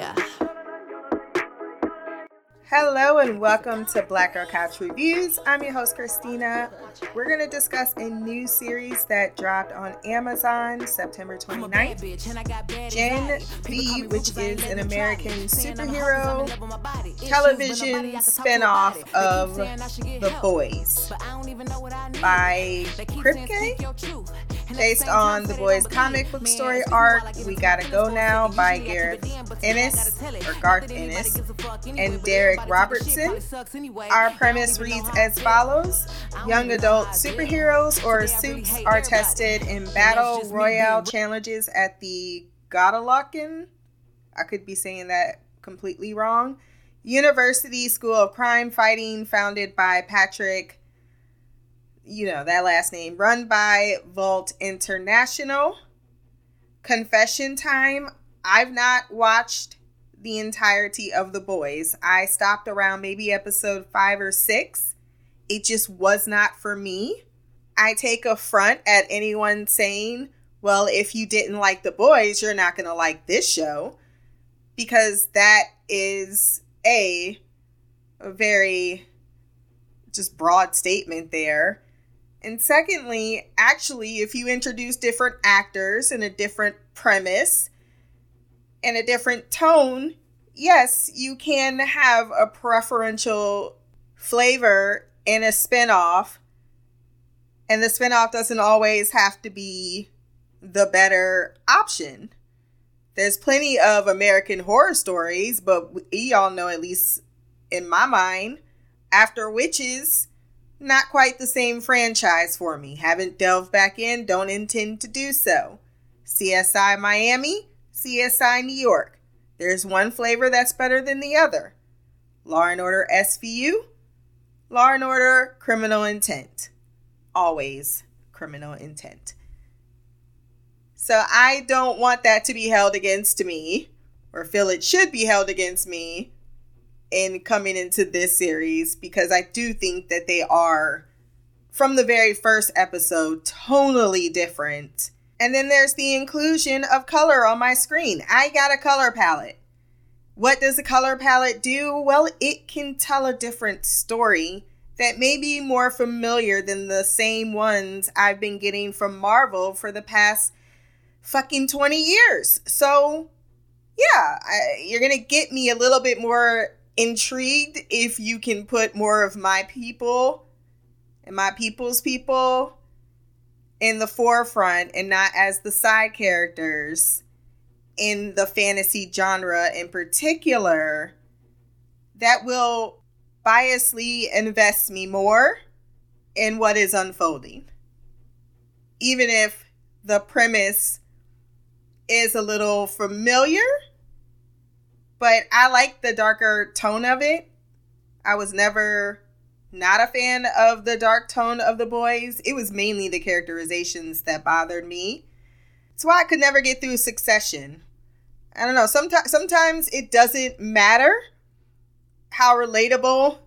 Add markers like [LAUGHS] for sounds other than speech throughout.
Yeah. Hello and welcome to Black Girl Couch Reviews. I'm your host, Christina. We're going to discuss a new series that dropped on Amazon September 29th. Gen V, which is an American superhero television spinoff of The Boys by Kripke based on the boys comic book story arc we gotta go now by gareth ennis or garth ennis. and Darick robertson. our premise reads as follows. Young adult superheroes or suits are tested in battle royale challenges at the Godolphin. i could be saying that completely wrong. University school of crime fighting founded by patrick you know, that last name, run by Vought International. Confession time. I've not watched the entirety of The Boys. I stopped around maybe episode five or six. It just was not for me. I take affront at anyone saying, well, if you didn't like The Boys, you're not going to like this show. Because that is a, a very just broad statement there. And secondly, actually, if you introduce different actors and a different premise and a different tone, yes, you can have a preferential flavor in a spinoff. And the spinoff doesn't always have to be the better option. There's plenty of American horror stories, but we all know, at least in my mind, After Witches not quite the same franchise for me. Haven't delved back in, don't intend to do so. CSI Miami, CSI New York. There's one flavor that's better than the other. Law and Order SVU, Law and Order Criminal Intent. Always criminal intent. So I don't want that to be held against me or feel it should be held against me in coming into this series because I do think that they are, from the very first episode, tonally different. And then there's the inclusion of color on my screen. I got a color palette. What does a color palette do? Well, it can tell a different story that may be more familiar than the same ones I've been getting from Marvel for the past fucking 20 years. So, yeah, I, you're going to get me a little bit more intrigued if you can put more of my people and my people's people in the forefront and not as the side characters in the fantasy genre in particular that will biasly invest me more in what is unfolding. Even if the premise is a little familiar but I like the darker tone of it. I was never not a fan of the dark tone of the boys. It was mainly the characterizations that bothered me. That's why I could never get through Succession. I don't know. Sometimes sometimes it doesn't matter how relatable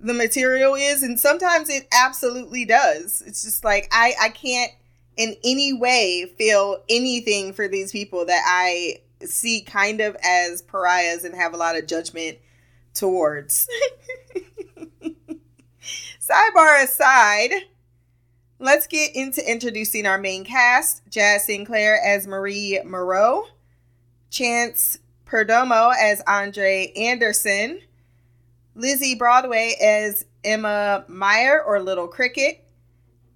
the material is, and sometimes it absolutely does. It's just like I I can't in any way feel anything for these people that I see kind of as pariahs and have a lot of judgment towards. [LAUGHS] Sidebar aside, let's get into introducing our main cast Jaz Sinclair as Marie Moreau, Chance Perdomo as Andre Anderson, Lizze Broadway as Emma Meyer or Little Cricket,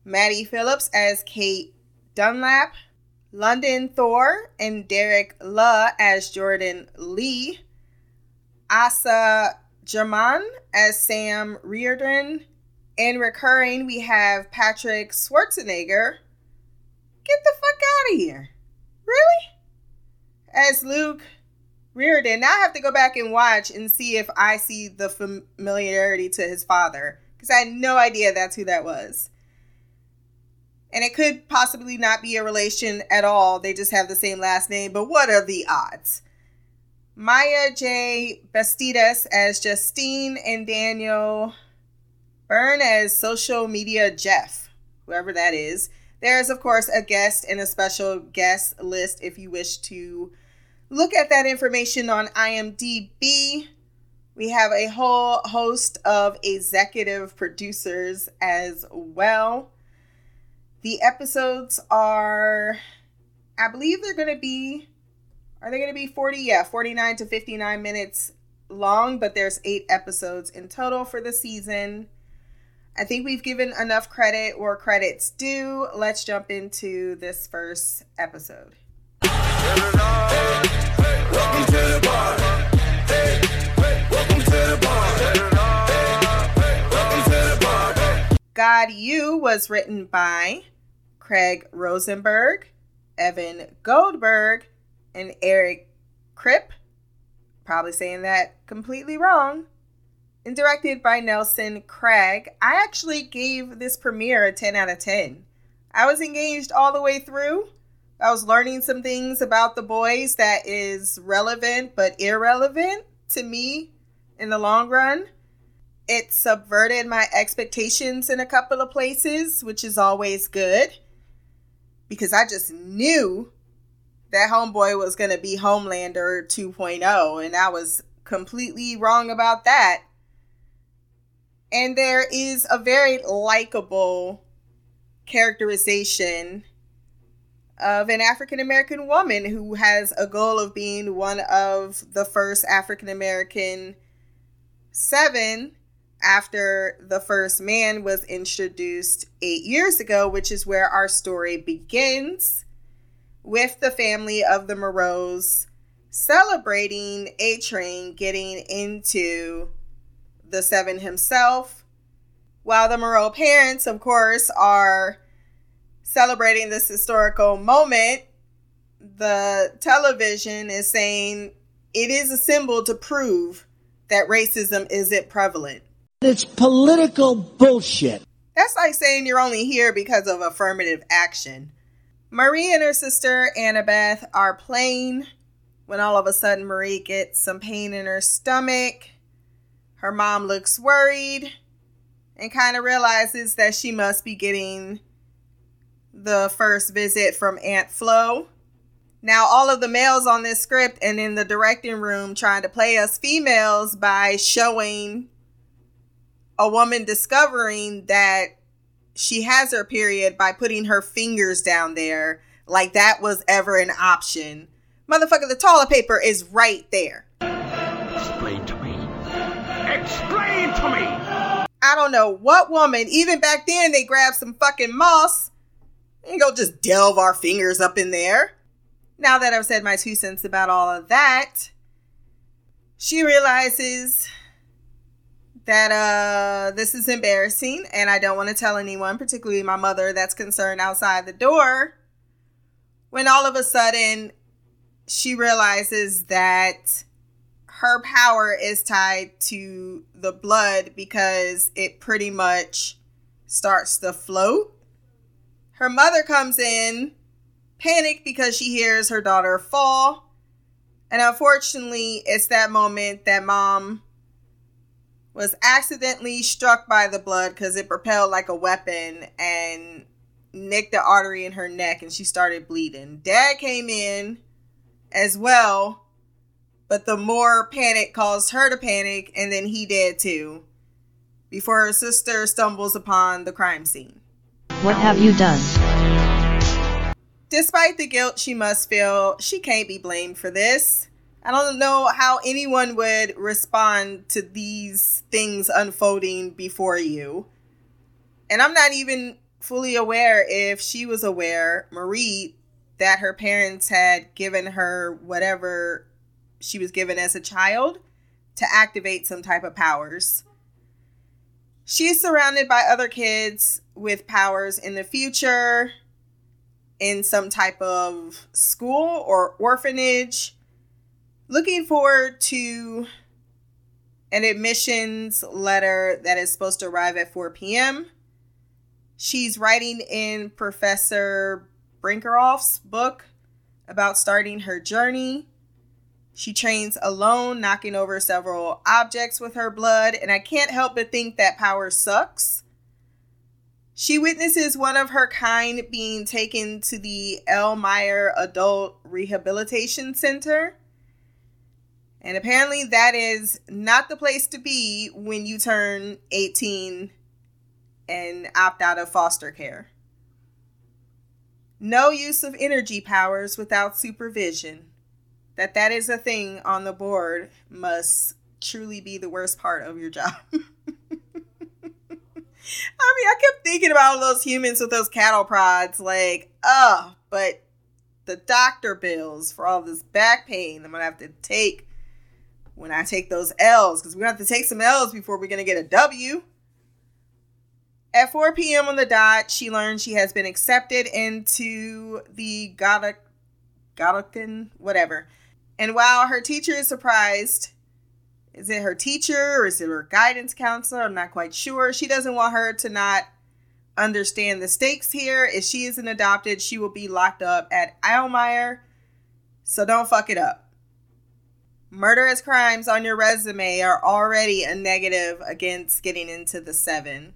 Maddie Phillips as Cate Dunlap, London Thor and Derek Luh as Jordan Li. Asa Germann as Sam Riordan. And recurring, we have Patrick Schwarzenegger. Get the fuck out of here. Really? As Luke Riordan. Now I have to go back and watch and see if I see the familiarity to his father. Because I had no idea that's who that was and it could possibly not be a relation at all. They just have the same last name, but what are the odds? Maia Jae Bastidas as Justine and Daniel Byrne as social media Jeff, whoever that is. There is, of course, a guest and a special guest list if you wish to look at that information on IMDb. We have a whole host of executive producers as well. The episodes are, I believe they're going to be, are they going to be 40? Yeah, 49 to 59 minutes long, but there's eight episodes in total for the season. I think we've given enough credit where credit's due. Let's jump into this first episode. God U was written by Craig Rosenberg, Evan Goldberg, and Eric Kripp. Probably saying that completely wrong. And directed by Nelson Cragg. I actually gave this premiere a 10 out of 10. I was engaged all the way through. I was learning some things about the boys that is relevant but irrelevant to me in the long run it subverted my expectations in a couple of places, which is always good because I just knew that Homeboy was going to be Homelander 2.0, and I was completely wrong about that. And there is a very likable characterization of an African American woman who has a goal of being one of the first African American seven after the first man was introduced eight years ago, which is where our story begins with the family of the Moreaus celebrating A Train getting into the seven himself, while the Moreau parents, of course, are celebrating this historical moment. The television is saying it is a symbol to prove that racism isn't prevalent. It's political bullshit. That's like saying you're only here because of affirmative action. Marie and her sister Annabeth are playing when all of a sudden Marie gets some pain in her stomach. Her mom looks worried and kind of realizes that she must be getting the first visit from Aunt Flo. Now, all of the males on this script and in the directing room trying to play us females by showing a woman discovering that she has her period by putting her fingers down there like that was ever an option. Motherfucker, the toilet paper is right there. Explain to me. Explain to me! I don't know what woman, even back then, they grabbed some fucking moss and go just delve our fingers up in there. Now that I've said my two cents about all of that, she realizes that uh this is embarrassing and I don't want to tell anyone, particularly my mother that's concerned outside the door. When all of a sudden she realizes that her power is tied to the blood because it pretty much starts to float. Her mother comes in, panicked because she hears her daughter fall. And unfortunately, it's that moment that mom was accidentally struck by the blood because it propelled like a weapon and nicked the artery in her neck and she started bleeding. Dad came in as well, but the more panic caused her to panic and then he did too before her sister stumbles upon the crime scene. What have you done? Despite the guilt she must feel, she can't be blamed for this. I don't know how anyone would respond to these things unfolding before you. And I'm not even fully aware if she was aware, Marie, that her parents had given her whatever she was given as a child to activate some type of powers. She's surrounded by other kids with powers in the future in some type of school or orphanage looking forward to an admissions letter that is supposed to arrive at 4 p.m. She's writing in Professor Brinkerhoff's book about starting her journey. She trains alone, knocking over several objects with her blood, and I can't help but think that power sucks. She witnesses one of her kind being taken to the Meyer Adult Rehabilitation Center And apparently, that is not the place to be when you turn 18 and opt out of foster care. No use of energy powers without supervision. That that is a thing on the board must truly be the worst part of your job. [LAUGHS] I mean, I kept thinking about all those humans with those cattle prods, like, oh, but the doctor bills for all this back pain I'm gonna have to take when I take those L's, because we're gonna have to take some L's before we're gonna get a W. At 4 p.m. on the dot, she learns she has been accepted into the Godok, Godokin, whatever. And while her teacher is surprised, is it her teacher or is it her guidance counselor? I'm not quite sure. She doesn't want her to not understand the stakes here. If she isn't adopted, she will be locked up at Aylmire. So don't fuck it up. Murderous crimes on your resume are already a negative against getting into the seven.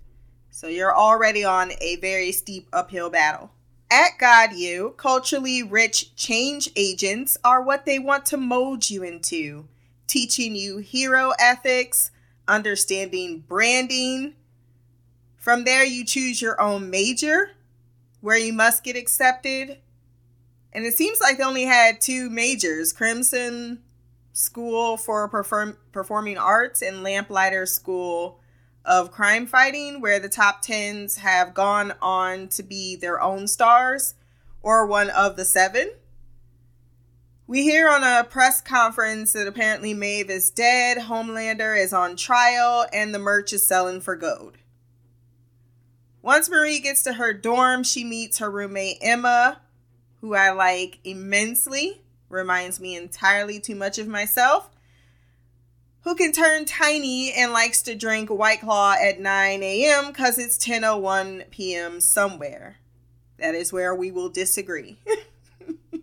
So you're already on a very steep uphill battle. At God U, culturally rich change agents are what they want to mold you into, teaching you hero ethics, understanding branding. From there, you choose your own major where you must get accepted. And it seems like they only had two majors Crimson School for Perform- Performing Arts and Lamplighter School of crime fighting where the top tens have gone on to be their own stars or one of the seven. We hear on a press conference that apparently Maeve is dead, Homelander is on trial, and the merch is selling for gold. Once Marie gets to her dorm, she meets her roommate Emma, who I like immensely, reminds me entirely too much of myself who can turn tiny and likes to drink White Claw at 9 a.m. because it's 10.01 p.m. somewhere. That is where we will disagree. [LAUGHS]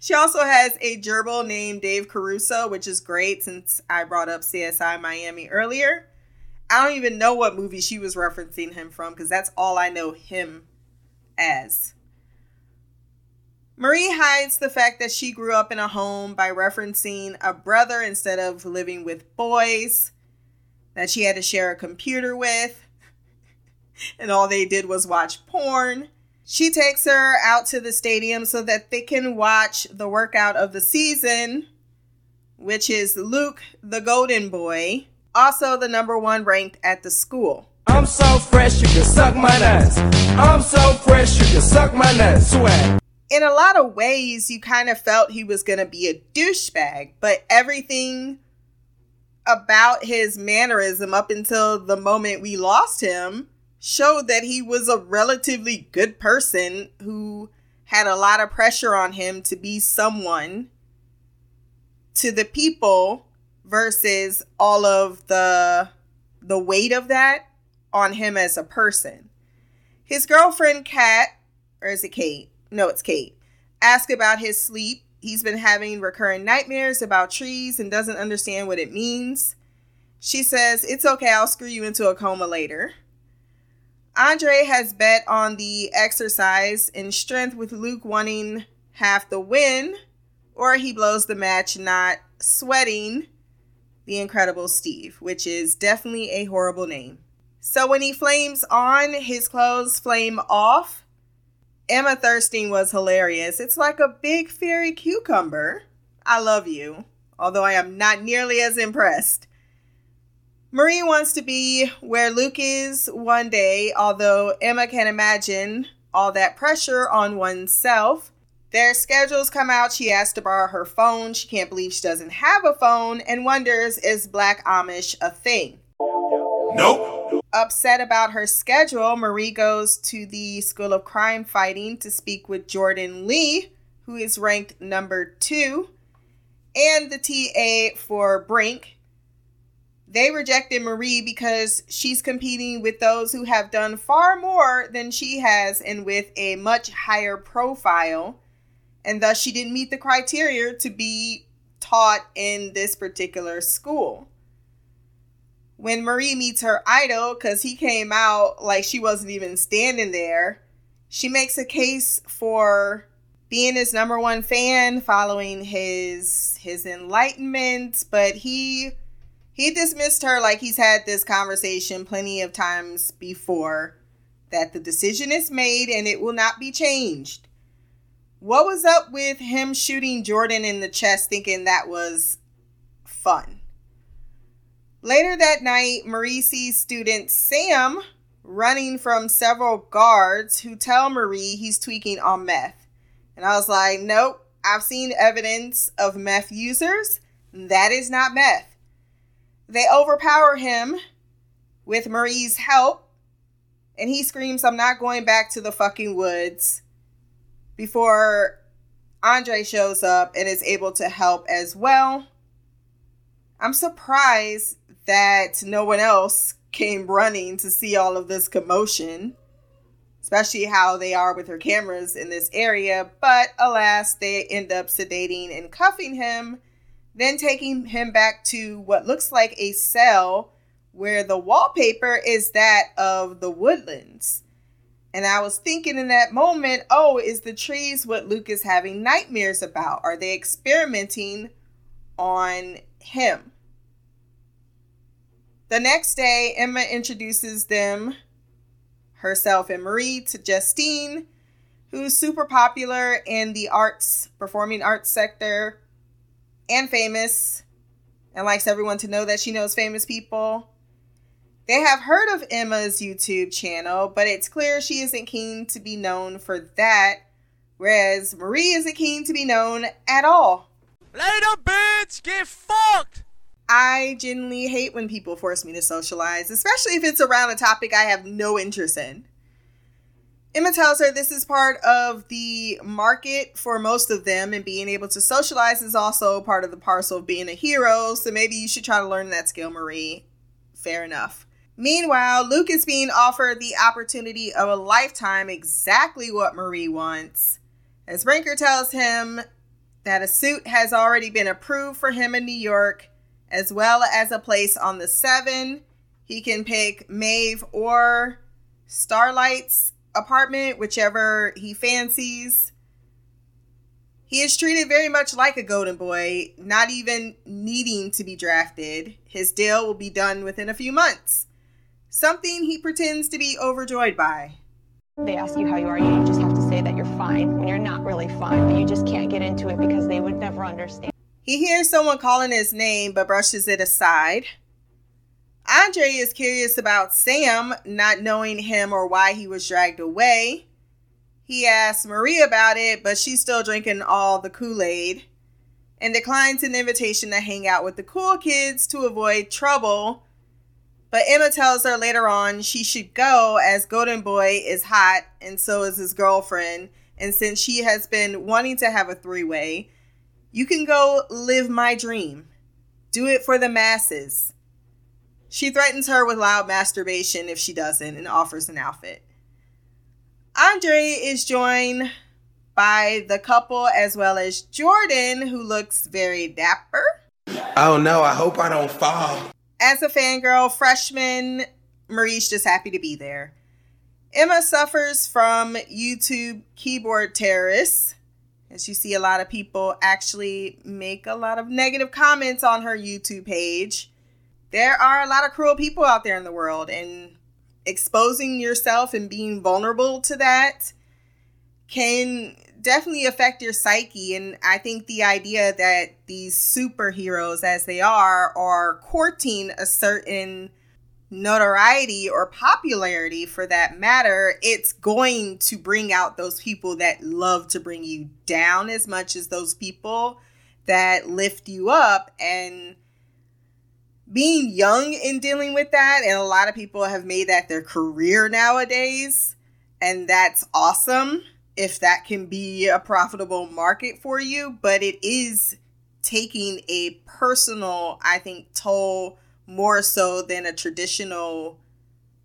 she also has a gerbil named Dave Caruso, which is great since I brought up CSI Miami earlier. I don't even know what movie she was referencing him from because that's all I know him as. Marie hides the fact that she grew up in a home by referencing a brother instead of living with boys that she had to share a computer with, [LAUGHS] and all they did was watch porn. She takes her out to the stadium so that they can watch the workout of the season, which is Luke, the Golden Boy, also the number one ranked at the school. I'm so fresh, you can suck my nuts. I'm so fresh, you can suck my nuts. Swag in a lot of ways, you kind of felt he was going to be a douchebag, but everything about his mannerism up until the moment we lost him showed that he was a relatively good person who had a lot of pressure on him to be someone to the people versus all of the the weight of that on him as a person. His girlfriend Kat, or is it Kate? No, it's Kate. Ask about his sleep. He's been having recurring nightmares about trees and doesn't understand what it means. She says, It's okay, I'll screw you into a coma later. Andre has bet on the exercise and strength with Luke wanting half the win, or he blows the match not sweating the incredible Steve, which is definitely a horrible name. So when he flames on, his clothes flame off Emma Thurston was hilarious. It's like a big fairy cucumber. I love you, although I am not nearly as impressed. Marie wants to be where Luke is one day, although Emma can imagine all that pressure on oneself. Their schedules come out. She asks to borrow her phone. She can't believe she doesn't have a phone and wonders is Black Amish a thing? Nope. Upset about her schedule, Marie goes to the School of Crime Fighting to speak with Jordan Li, who is ranked number two, and the TA for Brink. They rejected Marie because she's competing with those who have done far more than she has and with a much higher profile, and thus she didn't meet the criteria to be taught in this particular school when Marie meets her idol, because he came out like she wasn't even standing there, she makes a case for being his number one fan, following his his enlightenment, but he he dismissed her like he's had this conversation plenty of times before that the decision is made and it will not be changed. What was up with him shooting Jordan in the chest thinking that was fun? Later that night, Marie sees student Sam running from several guards who tell Marie he's tweaking on meth. And I was like, nope, I've seen evidence of meth users. That is not meth. They overpower him with Marie's help, and he screams, I'm not going back to the fucking woods before Andre shows up and is able to help as well. I'm surprised that no one else came running to see all of this commotion, especially how they are with her cameras in this area. But alas, they end up sedating and cuffing him, then taking him back to what looks like a cell where the wallpaper is that of the woodlands. And I was thinking in that moment, oh, is the trees what Luke is having nightmares about? Are they experimenting on him? The next day, Emma introduces them, herself and Marie, to Justine, who's super popular in the arts, performing arts sector, and famous, and likes everyone to know that she knows famous people. They have heard of Emma's YouTube channel, but it's clear she isn't keen to be known for that, whereas Marie isn't keen to be known at all. Later, bitch! Get fucked! I genuinely hate when people force me to socialize, especially if it's around a topic I have no interest in. Emma tells her this is part of the market for most of them, and being able to socialize is also part of the parcel of being a hero. So maybe you should try to learn that skill, Marie. Fair enough. Meanwhile, Luke is being offered the opportunity of a lifetime, exactly what Marie wants. As Brinker tells him that a suit has already been approved for him in New York as well as a place on the seven. He can pick Maeve or Starlight's apartment, whichever he fancies. He is treated very much like a golden boy, not even needing to be drafted. His deal will be done within a few months. Something he pretends to be overjoyed by. They ask you how you are, you just have to say that you're fine when you're not really fine, but you just can't get into it because they would never understand. He hears someone calling his name but brushes it aside. Andre is curious about Sam, not knowing him or why he was dragged away. He asks Marie about it, but she's still drinking all the Kool Aid and declines an invitation to hang out with the cool kids to avoid trouble. But Emma tells her later on she should go as Golden Boy is hot and so is his girlfriend. And since she has been wanting to have a three way, you can go live my dream. Do it for the masses. She threatens her with loud masturbation if she doesn't and offers an outfit. Andre is joined by the couple as well as Jordan, who looks very dapper. Oh no, I hope I don't fall. As a fangirl freshman, Marie's just happy to be there. Emma suffers from YouTube keyboard terrorists as you see a lot of people actually make a lot of negative comments on her YouTube page. There are a lot of cruel people out there in the world, and exposing yourself and being vulnerable to that can definitely affect your psyche. And I think the idea that these superheroes, as they are, are courting a certain notoriety or popularity for that matter, it's going to bring out those people that love to bring you down as much as those people that lift you up. And being young in dealing with that, and a lot of people have made that their career nowadays, and that's awesome if that can be a profitable market for you, but it is taking a personal, I think, toll more so than a traditional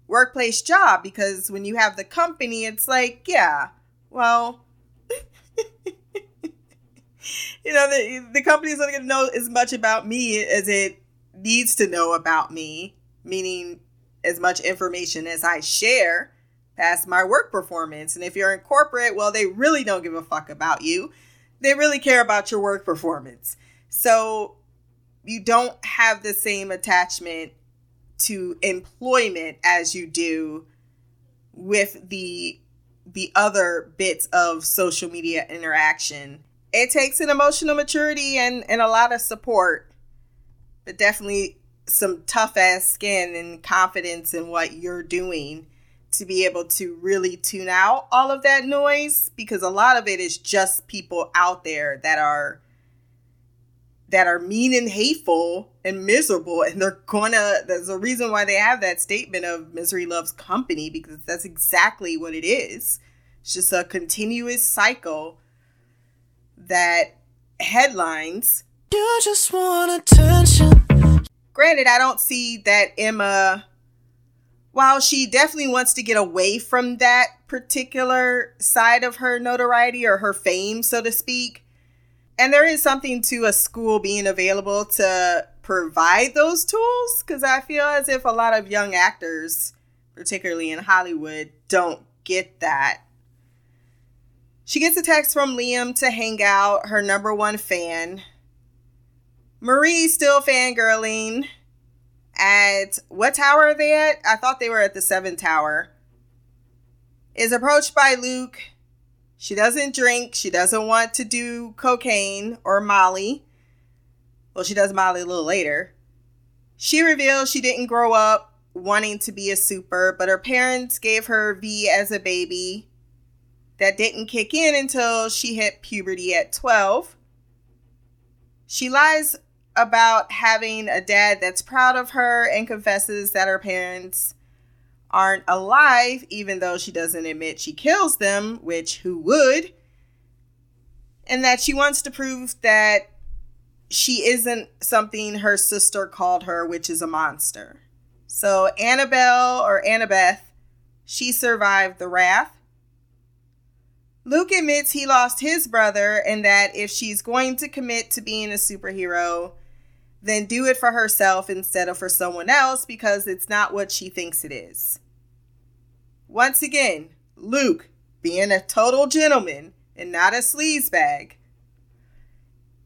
workplace job because when you have the company, it's like, yeah, well, [LAUGHS] you know, the, the company is only going to know as much about me as it needs to know about me, meaning as much information as I share. That's my work performance. And if you're in corporate, well, they really don't give a fuck about you. They really care about your work performance. So you don't have the same attachment to employment as you do with the the other bits of social media interaction. It takes an emotional maturity and, and a lot of support, but definitely some tough ass skin and confidence in what you're doing to be able to really tune out all of that noise because a lot of it is just people out there that are that are mean and hateful and miserable and they're gonna there's a reason why they have that statement of misery loves company because that's exactly what it is. It's just a continuous cycle that headlines. You just want attention? Granted i don't see that emma while she definitely wants to get away from that particular side of her notoriety or her fame so to speak and there is something to a school being available to provide those tools because I feel as if a lot of young actors, particularly in Hollywood, don't get that. She gets a text from Liam to hang out, her number one fan. Marie still fangirling at what tower are they at? I thought they were at the seventh tower. Is approached by Luke she doesn't drink. She doesn't want to do cocaine or Molly. Well, she does Molly a little later. She reveals she didn't grow up wanting to be a super, but her parents gave her V as a baby. That didn't kick in until she hit puberty at 12. She lies about having a dad that's proud of her and confesses that her parents aren't alive, even though she doesn't admit she kills them, which who would? And that she wants to prove that she isn't something her sister called her, which is a monster. So, Annabelle or Annabeth, she survived the wrath. Luke admits he lost his brother and that if she's going to commit to being a superhero, then do it for herself instead of for someone else because it's not what she thinks it is. Once again, Luke being a total gentleman and not a sleazebag.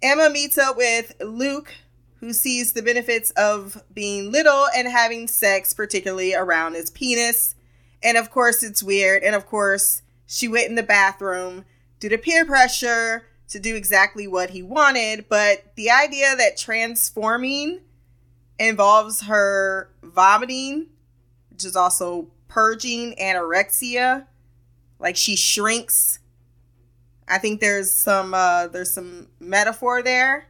Emma meets up with Luke, who sees the benefits of being little and having sex, particularly around his penis. And of course, it's weird. And of course, she went in the bathroom due to peer pressure to do exactly what he wanted, but the idea that transforming involves her vomiting, which is also purging anorexia, like she shrinks. I think there's some uh, there's some metaphor there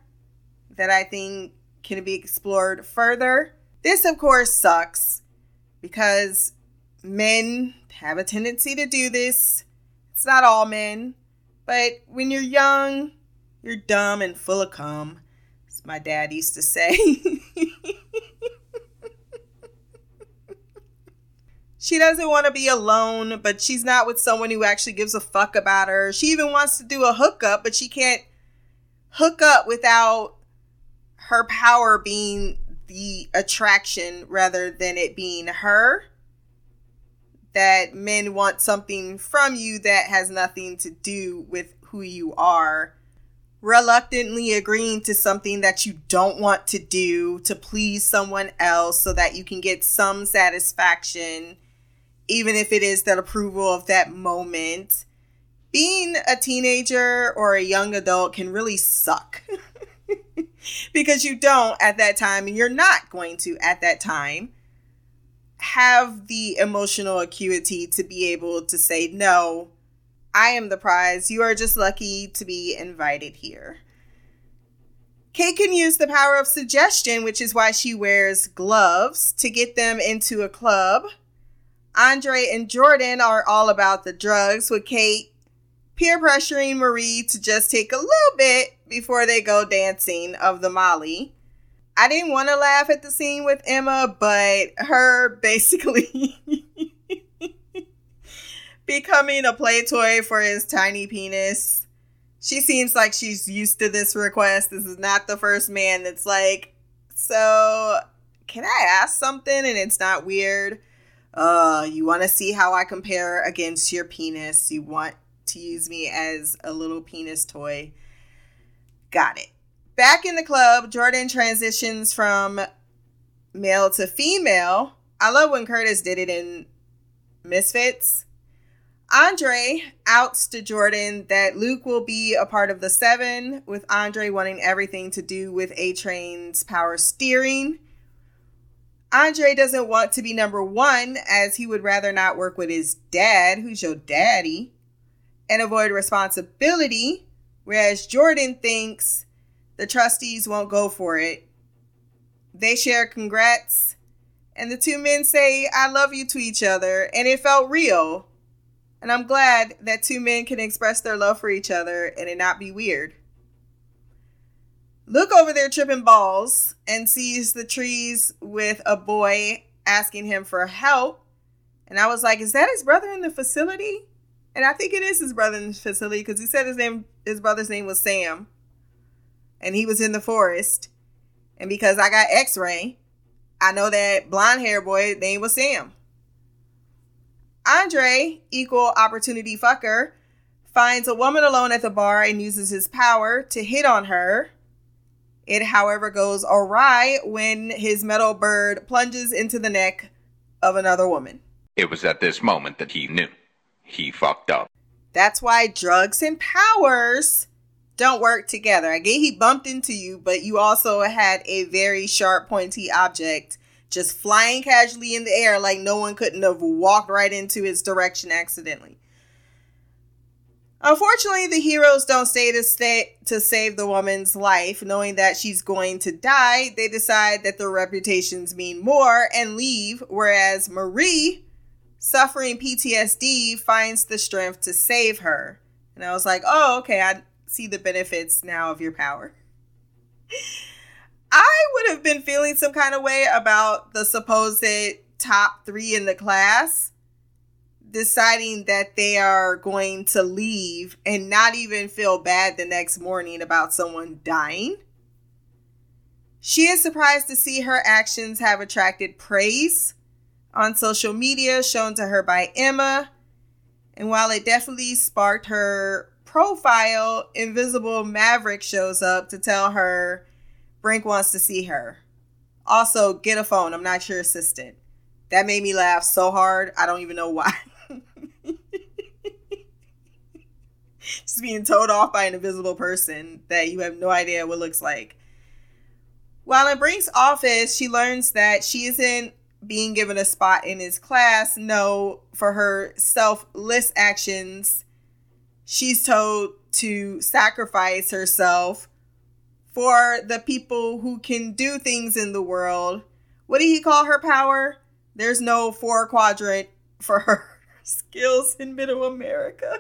that I think can be explored further. This, of course, sucks because men have a tendency to do this. It's not all men, but when you're young, you're dumb and full of cum, as my dad used to say. [LAUGHS] she doesn't want to be alone, but she's not with someone who actually gives a fuck about her. She even wants to do a hookup, but she can't hook up without her power being the attraction rather than it being her that men want something from you that has nothing to do with who you are. Reluctantly agreeing to something that you don't want to do to please someone else so that you can get some satisfaction, even if it is that approval of that moment. Being a teenager or a young adult can really suck. [LAUGHS] because you don't at that time, and you're not going to at that time have the emotional acuity to be able to say, no, I am the prize. You are just lucky to be invited here. Kate can use the power of suggestion, which is why she wears gloves to get them into a club. Andre and Jordan are all about the drugs, with Kate peer pressuring Marie to just take a little bit before they go dancing of the Molly. I didn't want to laugh at the scene with Emma, but her [LAUGHS] basically becoming a play toy for his tiny penis. She seems like she's used to this request. This is not the first man that's like, so can I ask something and it's not weird? Uh, you want to see how I compare against your penis. You want to use me as a little penis toy. Got it. Back in the club, Jordan transitions from male to female. I love when Curtis did it in Misfits. Andre outs to Jordan that Luke will be a part of the seven, with Andre wanting everything to do with A Train's power steering. Andre doesn't want to be number one, as he would rather not work with his dad, who's your daddy, and avoid responsibility, whereas Jordan thinks the trustees won't go for it. They share congrats, and the two men say, I love you to each other, and it felt real. And I'm glad that two men can express their love for each other and it not be weird. Luke over there tripping balls and sees the trees with a boy asking him for help. And I was like, is that his brother in the facility? And I think it is his brother in the facility because he said his name his brother's name was Sam. And he was in the forest. And because I got x-ray, I know that blonde hair boy name was Sam. Andre, equal opportunity fucker, finds a woman alone at the bar and uses his power to hit on her. It, however, goes awry when his metal bird plunges into the neck of another woman. It was at this moment that he knew. He fucked up. That's why drugs and powers don't work together. I get he bumped into you, but you also had a very sharp, pointy object just flying casually in the air like no one couldn't have walked right into his direction accidentally. Unfortunately, the heroes don't stay to stay to save the woman's life, knowing that she's going to die. They decide that their reputations mean more and leave, whereas Marie, suffering PTSD, finds the strength to save her. And I was like, "Oh, okay, I see the benefits now of your power." I would have been feeling some kind of way about the supposed top three in the class deciding that they are going to leave and not even feel bad the next morning about someone dying. She is surprised to see her actions have attracted praise on social media shown to her by Emma. And while it definitely sparked her profile, Invisible Maverick shows up to tell her Brink wants to see her. Also, get a phone. I'm not your assistant. That made me laugh so hard. I don't even know why. [LAUGHS] Just being told off by an invisible person that you have no idea what looks like. While in Brink's office, she learns that she isn't being given a spot in his class. No, for her selfless actions, she's told to sacrifice herself for the people who can do things in the world. What did he call her power? There's no four quadrant for her [LAUGHS] skills in middle America.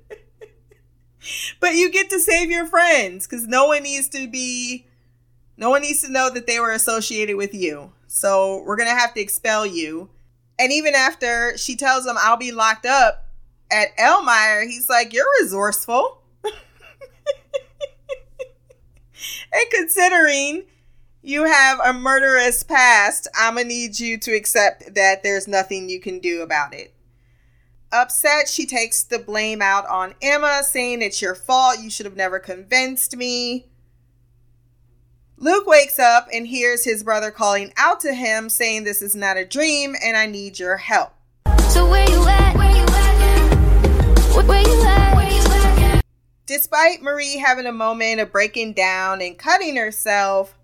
[LAUGHS] but you get to save your friends because no one needs to be, no one needs to know that they were associated with you. So we're going to have to expel you. And even after she tells him, I'll be locked up at Elmire, he's like, You're resourceful. [LAUGHS] and considering you have a murderous past, I'm gonna need you to accept that there's nothing you can do about it. Upset, she takes the blame out on Emma, saying it's your fault. You should have never convinced me. Luke wakes up and hears his brother calling out to him, saying, This is not a dream and I need your help. So, where you at? Despite Marie having a moment of breaking down and cutting herself,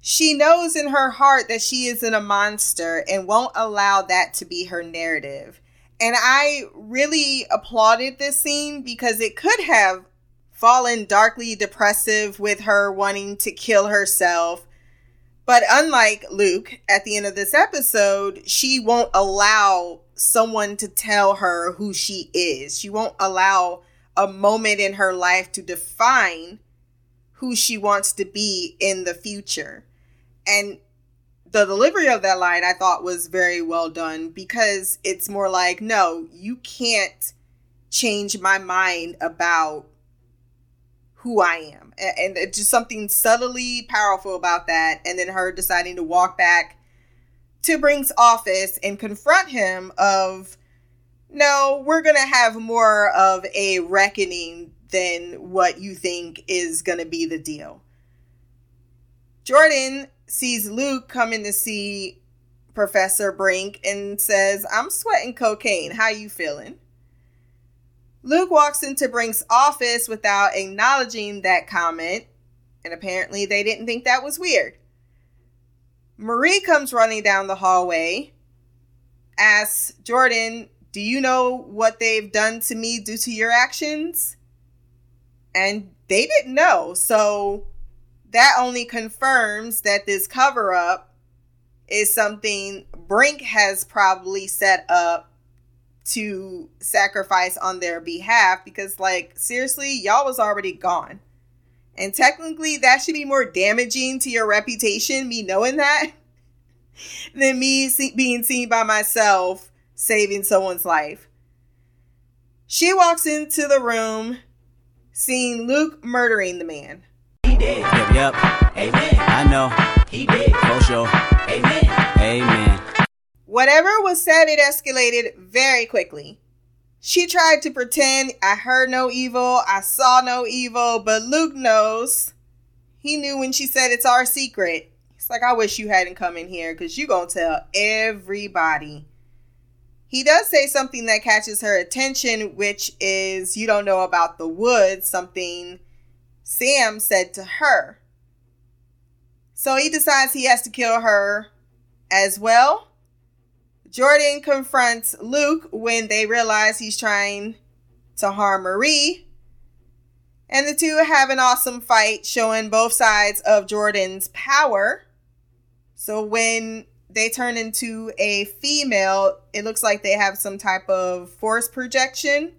she knows in her heart that she isn't a monster and won't allow that to be her narrative. And I really applauded this scene because it could have fallen darkly depressive with her wanting to kill herself. But unlike Luke at the end of this episode, she won't allow someone to tell her who she is. She won't allow a moment in her life to define who she wants to be in the future. And the delivery of that line I thought was very well done because it's more like, no, you can't change my mind about who I am. And it's just something subtly powerful about that. And then her deciding to walk back to Brink's office and confront him of no, we're going to have more of a reckoning than what you think is going to be the deal. Jordan sees Luke coming to see Professor Brink and says, "I'm sweating cocaine. How you feeling?" Luke walks into Brink's office without acknowledging that comment, and apparently they didn't think that was weird. Marie comes running down the hallway, asks Jordan, Do you know what they've done to me due to your actions? And they didn't know. So that only confirms that this cover up is something Brink has probably set up to sacrifice on their behalf because like seriously y'all was already gone and technically that should be more damaging to your reputation me knowing that [LAUGHS] than me see- being seen by myself saving someone's life she walks into the room seeing luke murdering the man He did. Yep, yep. Amen. I know. He did. For sure. Amen. Amen. Whatever was said, it escalated very quickly. She tried to pretend I heard no evil, I saw no evil, but Luke knows. He knew when she said it's our secret. He's like, I wish you hadn't come in here because you're going to tell everybody. He does say something that catches her attention, which is, You don't know about the woods, something Sam said to her. So he decides he has to kill her as well. Jordan confronts Luke when they realize he's trying to harm Marie. And the two have an awesome fight showing both sides of Jordan's power. So when they turn into a female, it looks like they have some type of force projection.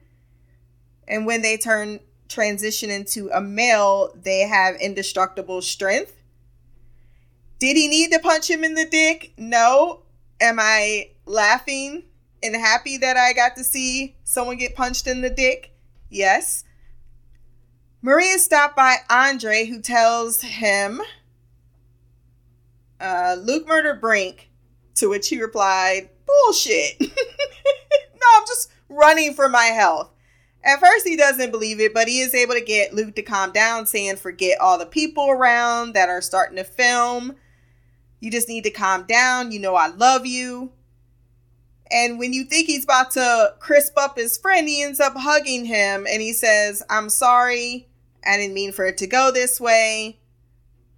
And when they turn transition into a male, they have indestructible strength. Did he need to punch him in the dick? No. Am I laughing and happy that I got to see someone get punched in the dick? Yes. Maria stopped by Andre, who tells him uh, Luke murdered Brink, to which he replied, Bullshit. [LAUGHS] no, I'm just running for my health. At first, he doesn't believe it, but he is able to get Luke to calm down, saying, Forget all the people around that are starting to film. You just need to calm down. You know, I love you. And when you think he's about to crisp up his friend, he ends up hugging him and he says, I'm sorry. I didn't mean for it to go this way.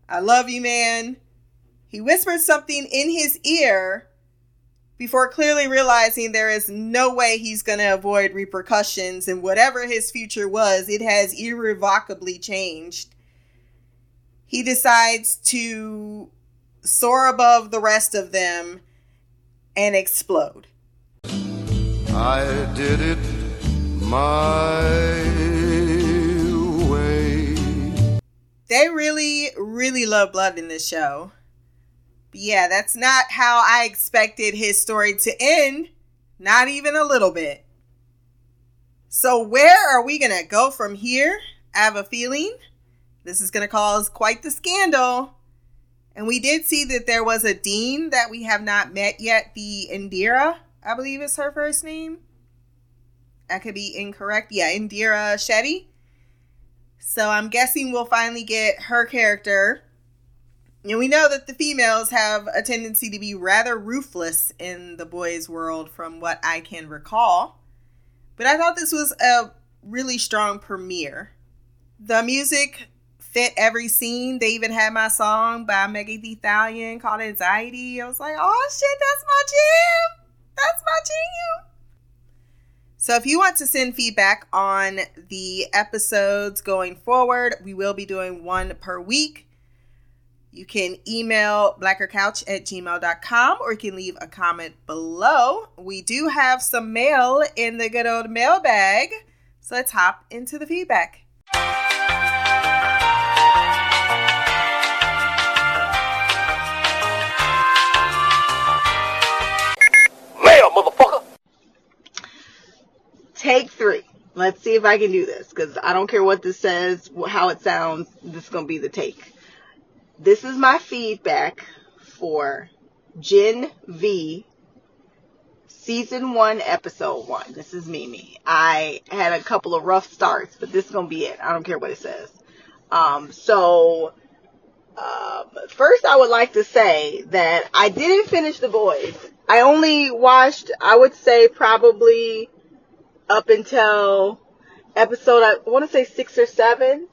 I love you, man. He whispered something in his ear before clearly realizing there is no way he's going to avoid repercussions, and whatever his future was, it has irrevocably changed. He decides to soar above the rest of them and explode. I did it my way. They really, really love blood in this show. But yeah, that's not how I expected his story to end. Not even a little bit. So, where are we going to go from here? I have a feeling this is going to cause quite the scandal. And we did see that there was a dean that we have not met yet, the Indira, I believe is her first name. I could be incorrect. Yeah, Indira Shetty. So I'm guessing we'll finally get her character. And we know that the females have a tendency to be rather ruthless in the boys' world, from what I can recall. But I thought this was a really strong premiere. The music fit every scene. They even had my song by Megan Thee Stallion called Anxiety. I was like, oh shit, that's my jam. That's my jam. So if you want to send feedback on the episodes going forward, we will be doing one per week. You can email blackgirlcouch at gmail.com or you can leave a comment below. We do have some mail in the good old mailbag. So let's hop into the feedback. Motherfucker! Take three. Let's see if I can do this because I don't care what this says, how it sounds. This is going to be the take. This is my feedback for Gen V, season one, episode one. This is Mimi. I had a couple of rough starts, but this is gonna be it. I don't care what it says. Um, so, um, first I would like to say that I didn't finish The Boys. I only watched, I would say probably up until episode, I want to say six or seven.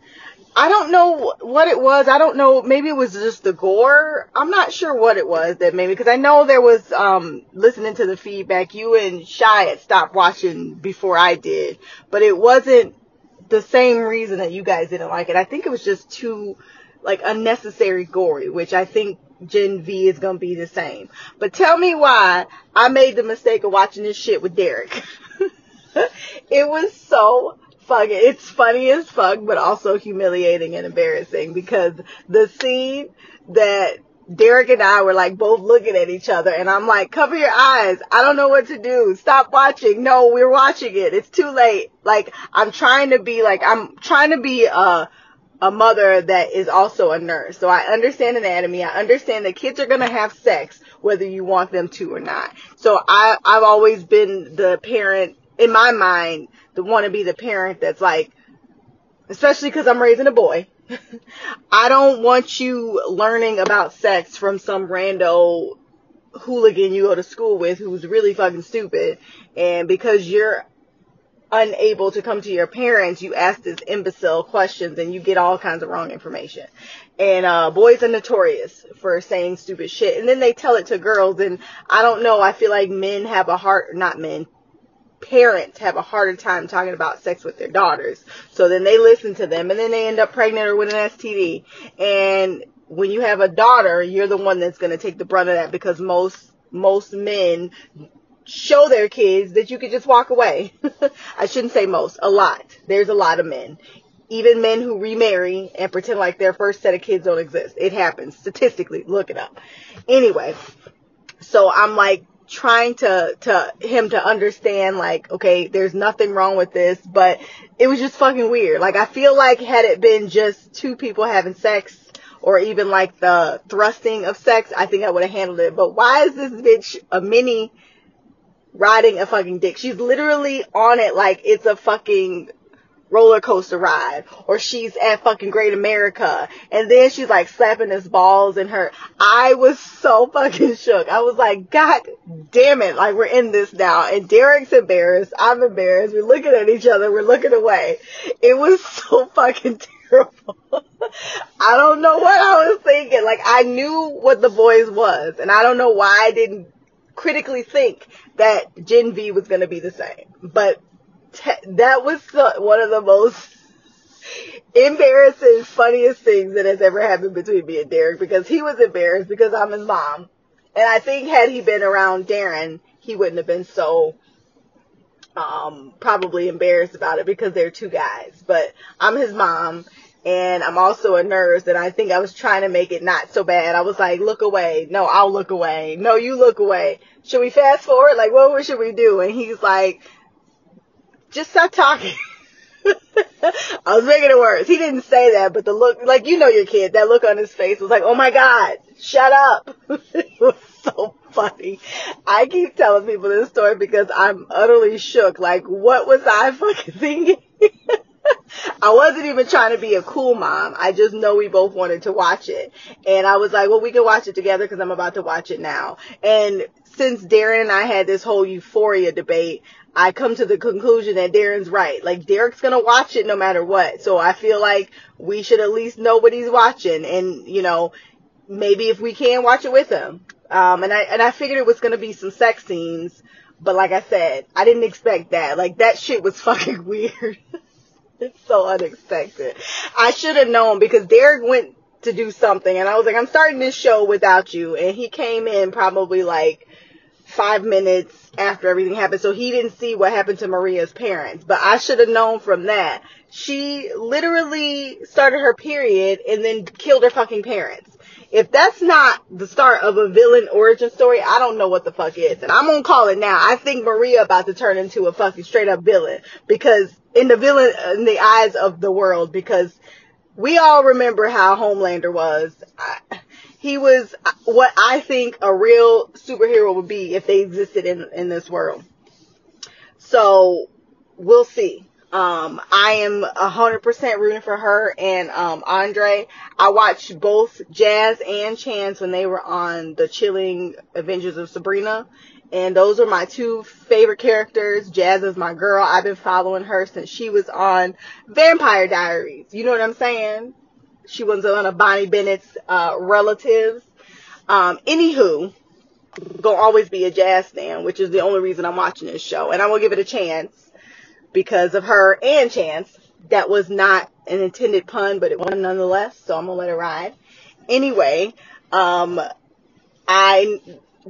I don't know what it was. I don't know. Maybe it was just the gore. I'm not sure what it was that made me, because I know there was, um, listening to the feedback, you and Shy had stopped watching before I did, but it wasn't the same reason that you guys didn't like it. I think it was just too, like, unnecessary gory, which I think Gen V is gonna be the same. But tell me why I made the mistake of watching this shit with Derek. [LAUGHS] it was so fucking, it's funny as fuck, but also humiliating and embarrassing because the scene that Derek and I were like both looking at each other and I'm like, cover your eyes. I don't know what to do. Stop watching. No, we're watching it. It's too late. Like, I'm trying to be like, I'm trying to be a, a mother that is also a nurse. So I understand anatomy. I understand that kids are going to have sex whether you want them to or not. So I, I've always been the parent in my mind, the want to be the parent that's like, especially because I'm raising a boy. [LAUGHS] I don't want you learning about sex from some rando hooligan you go to school with who's really fucking stupid. And because you're unable to come to your parents, you ask this imbecile questions and you get all kinds of wrong information. And uh, boys are notorious for saying stupid shit. And then they tell it to girls. And I don't know. I feel like men have a heart, not men, parents have a harder time talking about sex with their daughters. So then they listen to them and then they end up pregnant or with an STD. And when you have a daughter, you're the one that's going to take the brunt of that because most, most men show their kids that you could just walk away. [LAUGHS] I shouldn't say most, a lot. There's a lot of men. Even men who remarry and pretend like their first set of kids don't exist. It happens statistically. Look it up. Anyway, so I'm like, trying to to him to understand like okay there's nothing wrong with this but it was just fucking weird like i feel like had it been just two people having sex or even like the thrusting of sex i think i would have handled it but why is this bitch a mini riding a fucking dick she's literally on it like it's a fucking roller coaster ride or she's at fucking Great America and then she's like slapping his balls in her. I was so fucking shook. I was like, God damn it. Like we're in this now and Derek's embarrassed. I'm embarrassed. We're looking at each other. We're looking away. It was [LAUGHS] so fucking terrible. [LAUGHS] I don't know what I was thinking. Like I knew what the boys was and I don't know why I didn't critically think that Gen V was going to be the same. But te- that was the, one of the most [LAUGHS] embarrassing, funniest things that has ever happened between me and Derek because he was embarrassed because I'm his mom. And I think had he been around Darren, he wouldn't have been so um probably embarrassed about it because they're two guys. But I'm his mom and I'm also a nurse and I think I was trying to make it not so bad. I was like, look away. No, I'll look away. No, you look away. Should we fast forward? Like, what should we do? And he's like, just stop talking. [LAUGHS] I was making it worse. He didn't say that, but the look, like you know your kid, that look on his face was like, oh my god, shut up. [LAUGHS] it was so funny. I keep telling people this story because I'm utterly shook. Like, what was I [LAUGHS] fucking thinking? I wasn't even trying to be a cool mom. I just know we both wanted to watch it. And I was like, well, we can watch it together because I'm about to watch it now. And since Darren and I had this whole euphoria debate, I come to the conclusion that Darren's right. Like Derek's gonna watch it no matter what. So I feel like we should at least know what he's watching and, you know, maybe if we can watch it with him. Um, and I, and I figured it was gonna be some sex scenes, but like I said, I didn't expect that. Like that shit was [LAUGHS] fucking weird. It's so unexpected. I should have known because Derek went to do something and I was like, I'm starting this show without you. And he came in probably like five minutes after everything happened. So he didn't see what happened to Maria's parents. But I should have known from that. She literally started her period and then killed her fucking parents. If that's not the start of a villain origin story, I don't know what the fuck is. And I'm gonna call it now. I think Maria about to turn into a fucking straight up villain because in the villain, in the eyes of the world, because we all remember how Homelander was. I, he was uh, what I think a real superhero would be if they existed in in this world. So we'll see. Um, I am hundred percent rooting for her and um, Andre. I watched both Jaz and Chance when they were on the Chilling Adventures of Sabrina, and those are my two favorite characters. Jaz is my girl. I've been following her since she was on Vampire Diaries. You know what I'm saying? She was one of Bonnie Bennett's uh, relatives. Um, anywho, gonna always be a Jaz fan, which is the only reason I'm watching this show, and I'm gonna give it a chance because of her and Chance. That was not an intended pun, but it was nonetheless, so I'm gonna let it ride. Anyway, um, I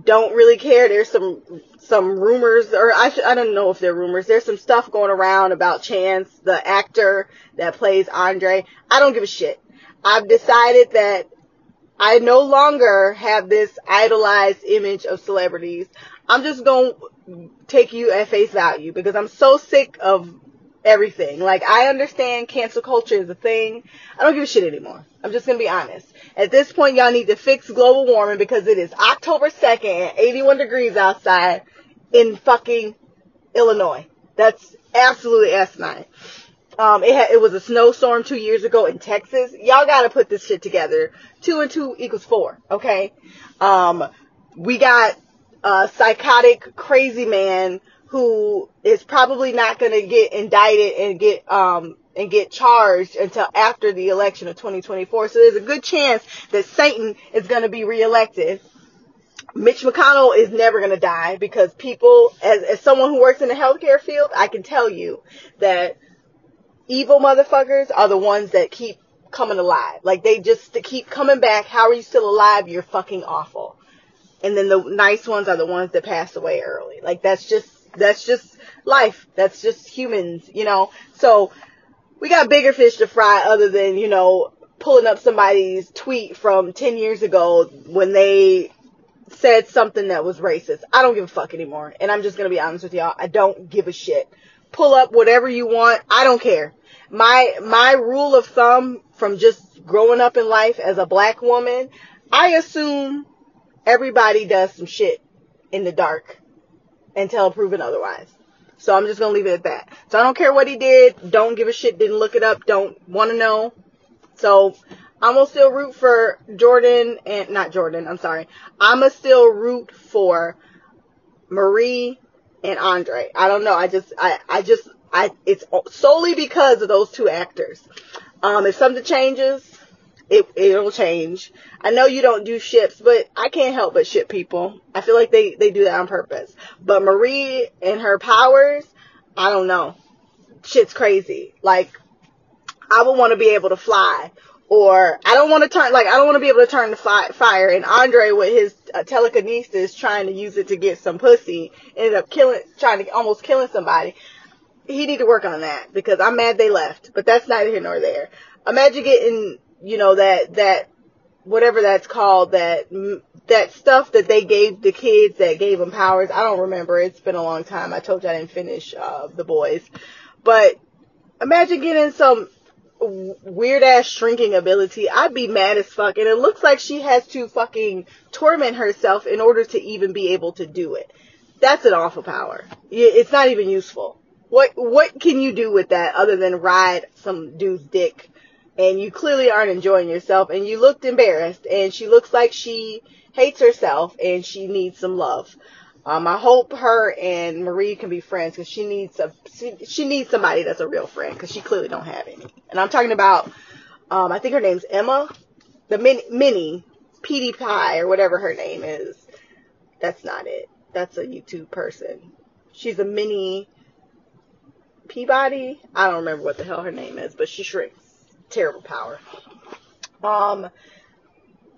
don't really care. There's some some rumors, or I I don't know if they're rumors. There's some stuff going around about Chance, the actor that plays Andre. I don't give a shit. I've decided that I no longer have this idolized image of celebrities. I'm just going to take you at face value because I'm so sick of everything. Like, I understand cancel culture is a thing. I don't give a shit anymore. I'm just to be honest. At this point, y'all need to fix global warming because it is October 2nd and 81 degrees outside in fucking Illinois. That's absolutely asinine. Um, it, it was a snowstorm two years ago in Texas. Y'all gotta put this shit together. Two and two equals four, okay? Um, we got a psychotic, crazy man who is probably not gonna get indicted and get, um, and get charged until after the election of 2024. So there's a good chance that Satan is gonna be reelected. Mitch McConnell is never going to die because people, as, as someone who works in the healthcare field, I can tell you that evil motherfuckers are the ones that keep coming alive. Like they just keep coming back. How are you still alive? You're fucking awful. And then the nice ones are the ones that pass away early. Like that's just that's just life. That's just humans, you know. So we got bigger fish to fry other than, you know, pulling up somebody's tweet from 10 years ago when they said something that was racist. I don't give a fuck anymore. And I'm just going to be honest with y'all. I don't give a shit pull up whatever you want. I don't care. My, my rule of thumb from just growing up in life as a black woman, I assume everybody does some shit in the dark until proven otherwise. So I'm just gonna leave it at that. So I don't care what he did. Don't give a shit. Didn't look it up. Don't want to know. So I'm gonna still root for Jordan and not Jordan. I'm sorry. I'm gonna still root for Marie and Andre. I don't know. I just, I, I just, I, it's solely because of those two actors. Um, if something changes, it, it'll change. I know you don't do ships, but I can't help but ship people. I feel like they, they do that on purpose. But Marie and her powers, I don't know. Shit's crazy. Like, I would want to be able to fly or I don't want to turn like I don't want to be able to turn the fi- fire. And Andre with his uh, telekinesis trying to use it to get some pussy ended up killing, trying to almost killing somebody. He need to work on that because I'm mad they left. But that's neither here nor there. Imagine getting you know that that whatever that's called that that stuff that they gave the kids that gave them powers. I don't remember. It's been a long time. I told you I didn't finish uh, the boys, but imagine getting some weird ass shrinking ability, I'd be mad as fuck. And it looks like she has to fucking torment herself in order to even be able to do it. That's an awful power. It's not even useful. What what can you do with that other than ride some dude's dick? And you clearly aren't enjoying yourself and you looked embarrassed and she looks like she hates herself and she needs some love. Um, I hope her and Marie can be friends because she needs a she, she, needs somebody that's a real friend because she clearly don't have any. And I'm talking about, um, I think her name's Emma, the mini, mini Petey Pie or whatever her name is. That's not it. That's a YouTube person. She's a mini Peabody. I don't remember what the hell her name is, but she shrinks. Terrible power. Um,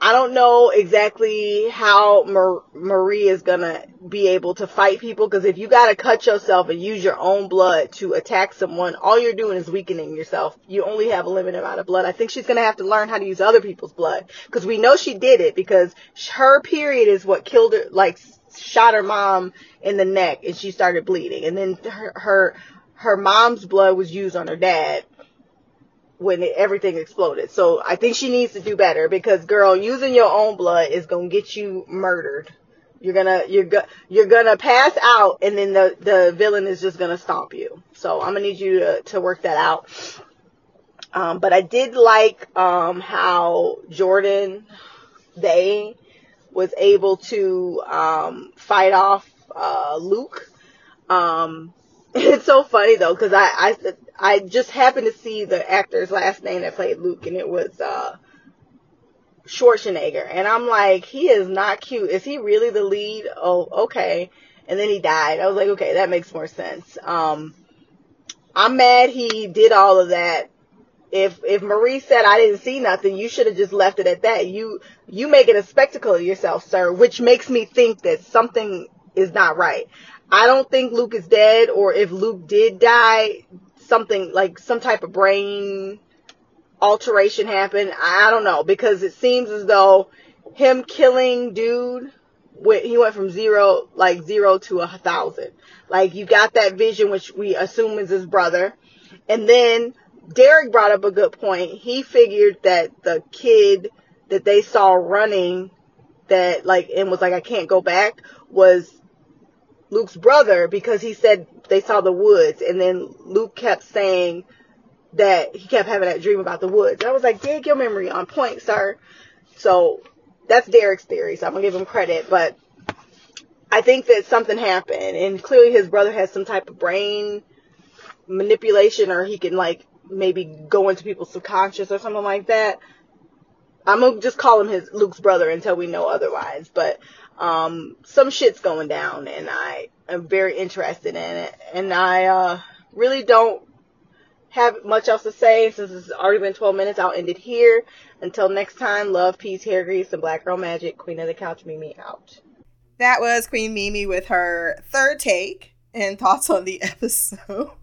I don't know exactly how Mar- Marie is gonna be able to fight people because if you gotta cut yourself and use your own blood to attack someone, all you're doing is weakening yourself. You only have a limited amount of blood. I think she's gonna have to learn how to use other people's blood because we know she did it because her period is what killed her, like shot her mom in the neck and she started bleeding and then her, her, her mom's blood was used on her dad when it, everything exploded. So I think she needs to do better because girl, using your own blood is going to get you murdered. You're gonna you're go, you're gonna pass out, and then the the villain is just gonna stomp you. So I'm gonna need you to to work that out. Um, but I did like um, how Jordan they was able to um, fight off uh, Luke. Um, [LAUGHS] it's so funny though because I, I I just happened to see the actor's last name that played Luke, and it was uh, Schwarzenegger. And I'm like, he is not cute. Is he really the lead? Oh, okay. And then he died. I was like, okay, that makes more sense. Um, I'm mad he did all of that. If if Marie said I didn't see nothing, you should have just left it at that. You you make it a spectacle of yourself, sir, which makes me think that something is not right. I don't think Luke is dead, or if Luke did die, something like some type of brain alteration happened. I don't know because it seems as though him killing dude, he went from zero, like zero to a thousand. Like you got that vision, which we assume is his brother, and then Derek brought up a good point. He figured that the kid that they saw running, that like and was like I can't go back, was Luke's brother because he said they saw the woods, and then Luke kept saying that he kept having that dream about the woods. And I was like, dig your memory on point, sir. So that's Derek's theory, so I'm gonna give him credit, but I think that something happened and clearly his brother has some type of brain manipulation or he can like maybe go into people's subconscious or something like that. I'm gonna just call him his Luke's brother until we know otherwise, but um, some shit's going down and I am very interested in it and I uh, really don't have much else to say since it's already been 12 minutes. I'll end it here. Until next time, love, peace, hair grease, and black girl magic. Queen of the couch, Mimi out. That was Queen Mimi with her third take and [LAUGHS] thoughts on the episode. [LAUGHS]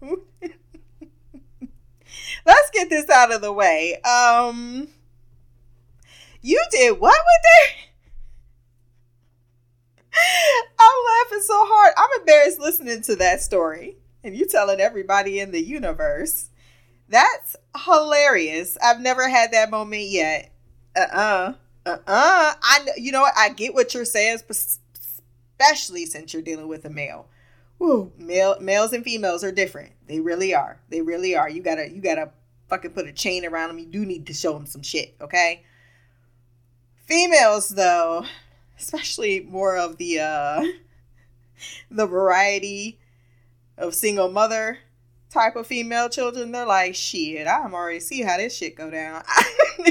Let's get this out of the way. Um, you did what with it? I'm laughing so hard. I'm embarrassed listening to that story. And you telling everybody in the universe. That's hilarious. I've never had that moment yet. Uh-uh. Uh-uh. I you know what? I get what you're saying, especially since you're dealing with a male. Woo, male males and females are different. They really are. They really are. You gotta you gotta fucking put a chain around them. You do need to show them some shit, okay? Females though, especially more of the uh [LAUGHS] the variety of single mother type of female children, they're like, shit, I'm already see how this shit go down. [LAUGHS]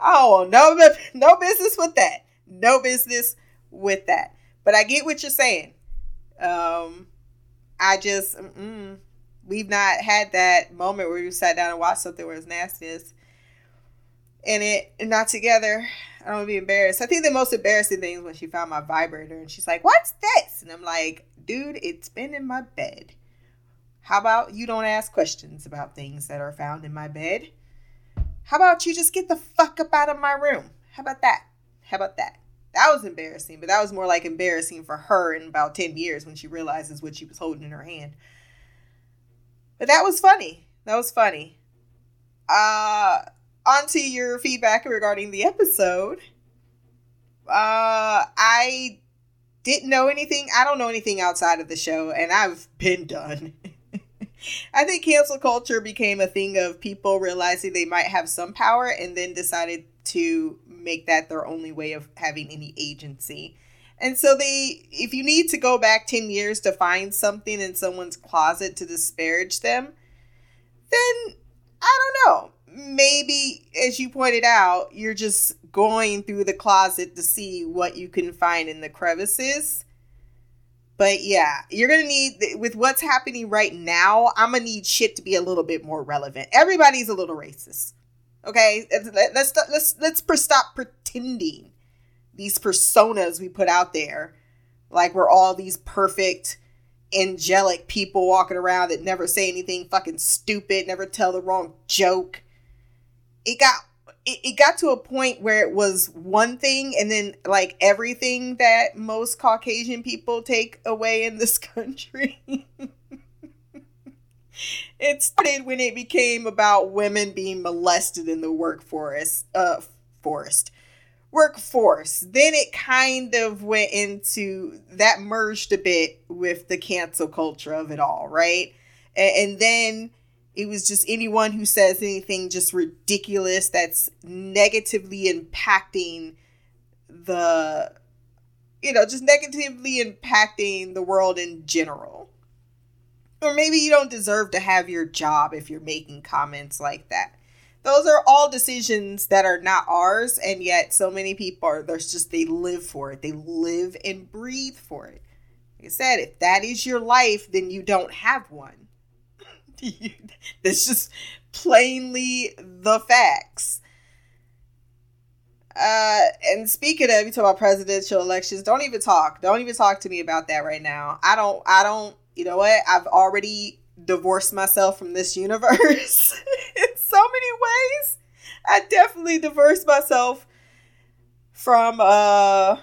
oh, no, no business with that. No business with that. But I get what you're saying. Um, I just, we've not had that moment where you sat down and watched something where it's nastiness and it not together. I don't want to be embarrassed. I think the most embarrassing thing is when she found my vibrator and she's like, What's this? And I'm like, Dude, it's been in my bed. How about you don't ask questions about things that are found in my bed? How about you just get the fuck up out of my room? How about that? How about that? That was embarrassing, but that was more like embarrassing for her in about 10 years when she realizes what she was holding in her hand. But that was funny. That was funny. Uh on to your feedback regarding the episode. Uh, I didn't know anything. I don't know anything outside of the show, and I've been done. [LAUGHS] I think cancel culture became a thing of people realizing they might have some power and then decided to make that their only way of having any agency. And so they if you need to go back 10 years to find something in someone's closet to disparage them, then I don't know maybe, as you pointed out, you're just going through the closet to see what you can find in the crevices. But yeah, you're gonna need with what's happening right now. I'm gonna need shit to be a little bit more relevant. Everybody's a little racist. Okay, let's let's let's stop pretending these personas we put out there like we're all these perfect angelic people walking around that never say anything fucking stupid, never tell the wrong joke it got it, it got to a point where it was one thing and then like everything that most caucasian people take away in this [LAUGHS] country it started when it became about women being molested in the workforce. Uh, forest workforce. Then it kind of went into that merged a bit with the cancel culture of it all, right? And, and then it was just anyone who says anything just ridiculous that's negatively impacting the you know just negatively impacting the world in general. Or maybe you don't deserve to have your job if you're making comments like that. Those are all decisions that are not ours and yet so many people are there's just they live for it. They live and breathe for it. Like i said if that is your life then you don't have one [LAUGHS] that's just plainly the facts uh and speaking of you talk about presidential elections don't even talk don't even talk to me about that right now i don't i don't you know what i've already divorced myself from this universe [LAUGHS] in so many ways. I definitely divorced myself from uh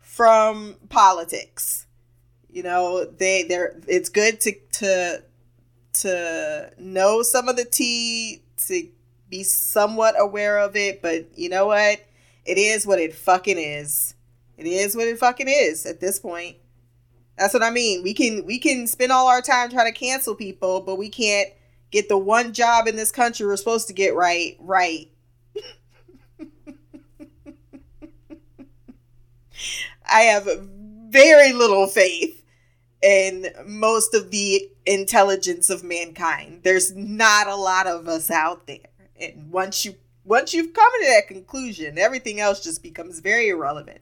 from politics. You know, they they're it's good to to to know some of the tea, to be somewhat aware of it, but you know what? It is what it fucking is. It is what it fucking is at this point. That's what I mean. We can we can spend all our time trying to cancel people, but we can't get the one job in this country we're supposed to get right right. [LAUGHS] I have very little faith in most of the intelligence of mankind. There's not a lot of us out there. And once you once you've come to that conclusion, everything else just becomes very irrelevant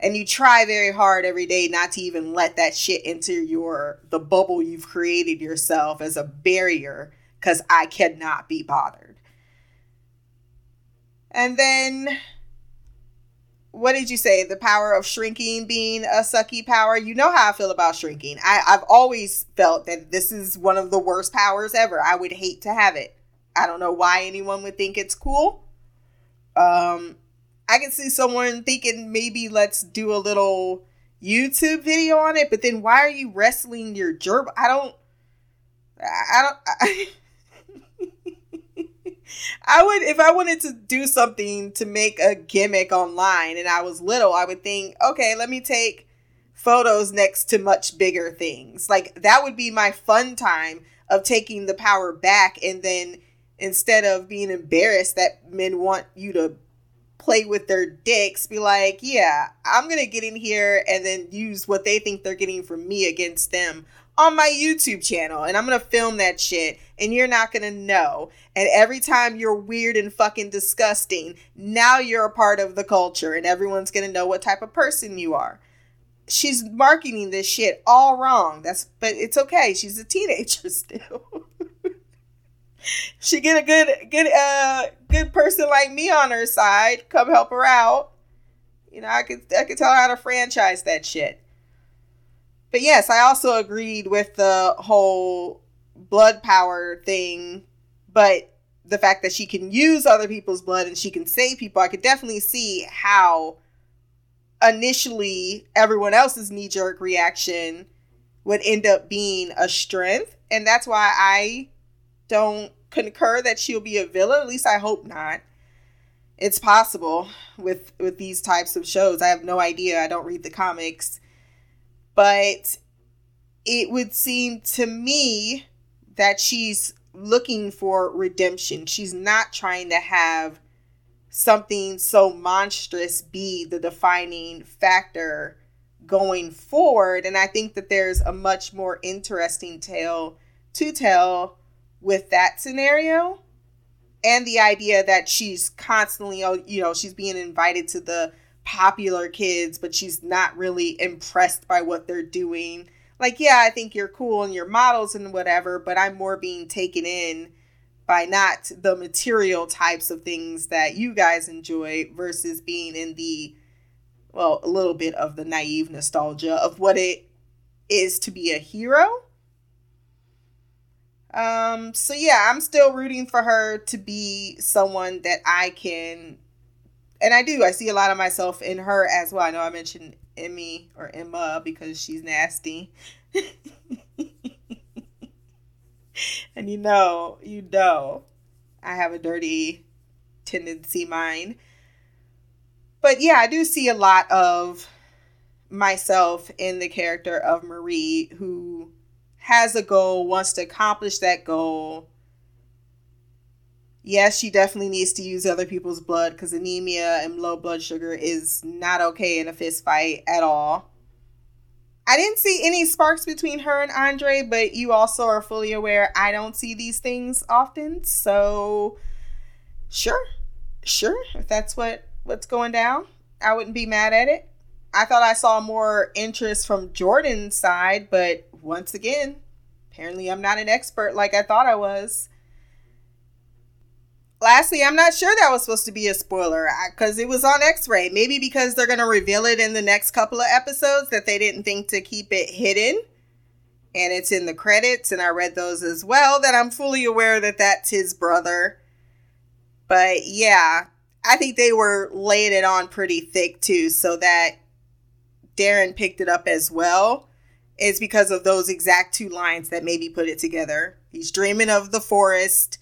and you try very hard every day not to even let that shit into your the bubble you've created yourself as a barrier because i cannot be bothered and then what did you say the power of shrinking being a sucky power you know how i feel about shrinking I, i've always felt that this is one of the worst powers ever i would hate to have it i don't know why anyone would think it's cool um I can see someone thinking maybe let's do a little YouTube video on it, but then why are you wrestling your gerb? I don't. I don't. I, [LAUGHS] I would if I wanted to do something to make a gimmick online and I was little, I would think, okay, let me take photos next to much bigger things. Like that would be my fun time of taking the power back and then instead of being embarrassed that men want you to play with their dicks, be like, yeah, I'm going to get in here and then use what they think they're getting from me against them on my YouTube channel. And I'm to film that shit and you're not to know. And every time you're weird and fucking disgusting, now you're a part of the culture and everyone's to know what type of person you are. She's marketing this shit all wrong. That's but it's okay. She's a teenager [LAUGHS] still. she get a good good uh good person like me on her side, come help her out. You know, I could I could tell her how to franchise that shit. But yes, I also agreed with the whole blood power thing, but the fact that she can use other people's blood and she can save people, I could definitely see how initially everyone else's knee jerk reaction would end up being a strength. And that's why I don't concur that she'll be a villain. At least I hope not. It's possible with with these types of shows. I have no idea. I don't read the comics. But it would seem to me that she's looking for redemption. She's not trying to have something so monstrous be the defining factor going forward. And I think that there's a much more interesting tale to tell with that scenario and the idea that she's constantly you know she's being invited to the popular kids but she's not really impressed by what they're doing. Like yeah i think you're cool and you're models and whatever but i'm more being taken in by not the material types of things that you guys enjoy versus being in the well a little bit of the naive nostalgia of what it is to be a hero. Um, so yeah, I'm still rooting for her to be someone that I can and I do. I see a lot of myself in her as well. I know I mentioned Emmy or Emma because she's nasty. [LAUGHS] and you know, you know, I have a dirty tendency mind. But yeah, I do see a lot of myself in the character of Marie who has a goal, wants to accomplish that goal. Yes, she definitely needs to use other people's blood because anemia and low blood sugar is not okay in a fist fight at all. I didn't see any sparks between her and Andre, but you also are fully aware I don't see these things often. So, sure, sure, if that's what what's going down, I wouldn't be mad at it. I thought I saw more interest from Jordan's side, but once again, apparently I'm not an expert like I thought I was. Lastly, I'm not sure that was supposed to be a spoiler because it was on X ray. Maybe because they're going to reveal it in the next couple of episodes that they didn't think to keep it hidden. And it's in the credits, and I read those as well. That I'm fully aware that that's his brother. But yeah, I think they were laying it on pretty thick too, so that Darren picked it up as well is because of those exact two lines that maybe put it together. He's dreaming of the forest.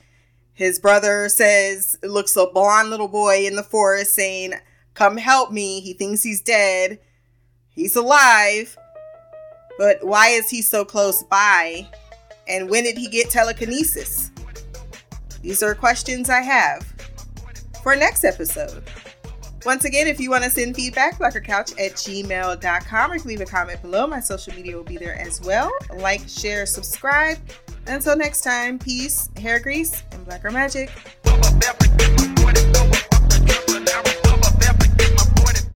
His brother says, looks a blonde little boy in the forest saying, Come help me. He thinks he's dead. He's alive. But why is he so close by? And when did he get telekinesis? These are questions I have for next episode. Once again, if you want to send feedback, blackgirlcouch at gmail.com or leave a comment below. My social media will be there as well. Like, share, subscribe. Until next time, peace, hair grease, and blacker magic.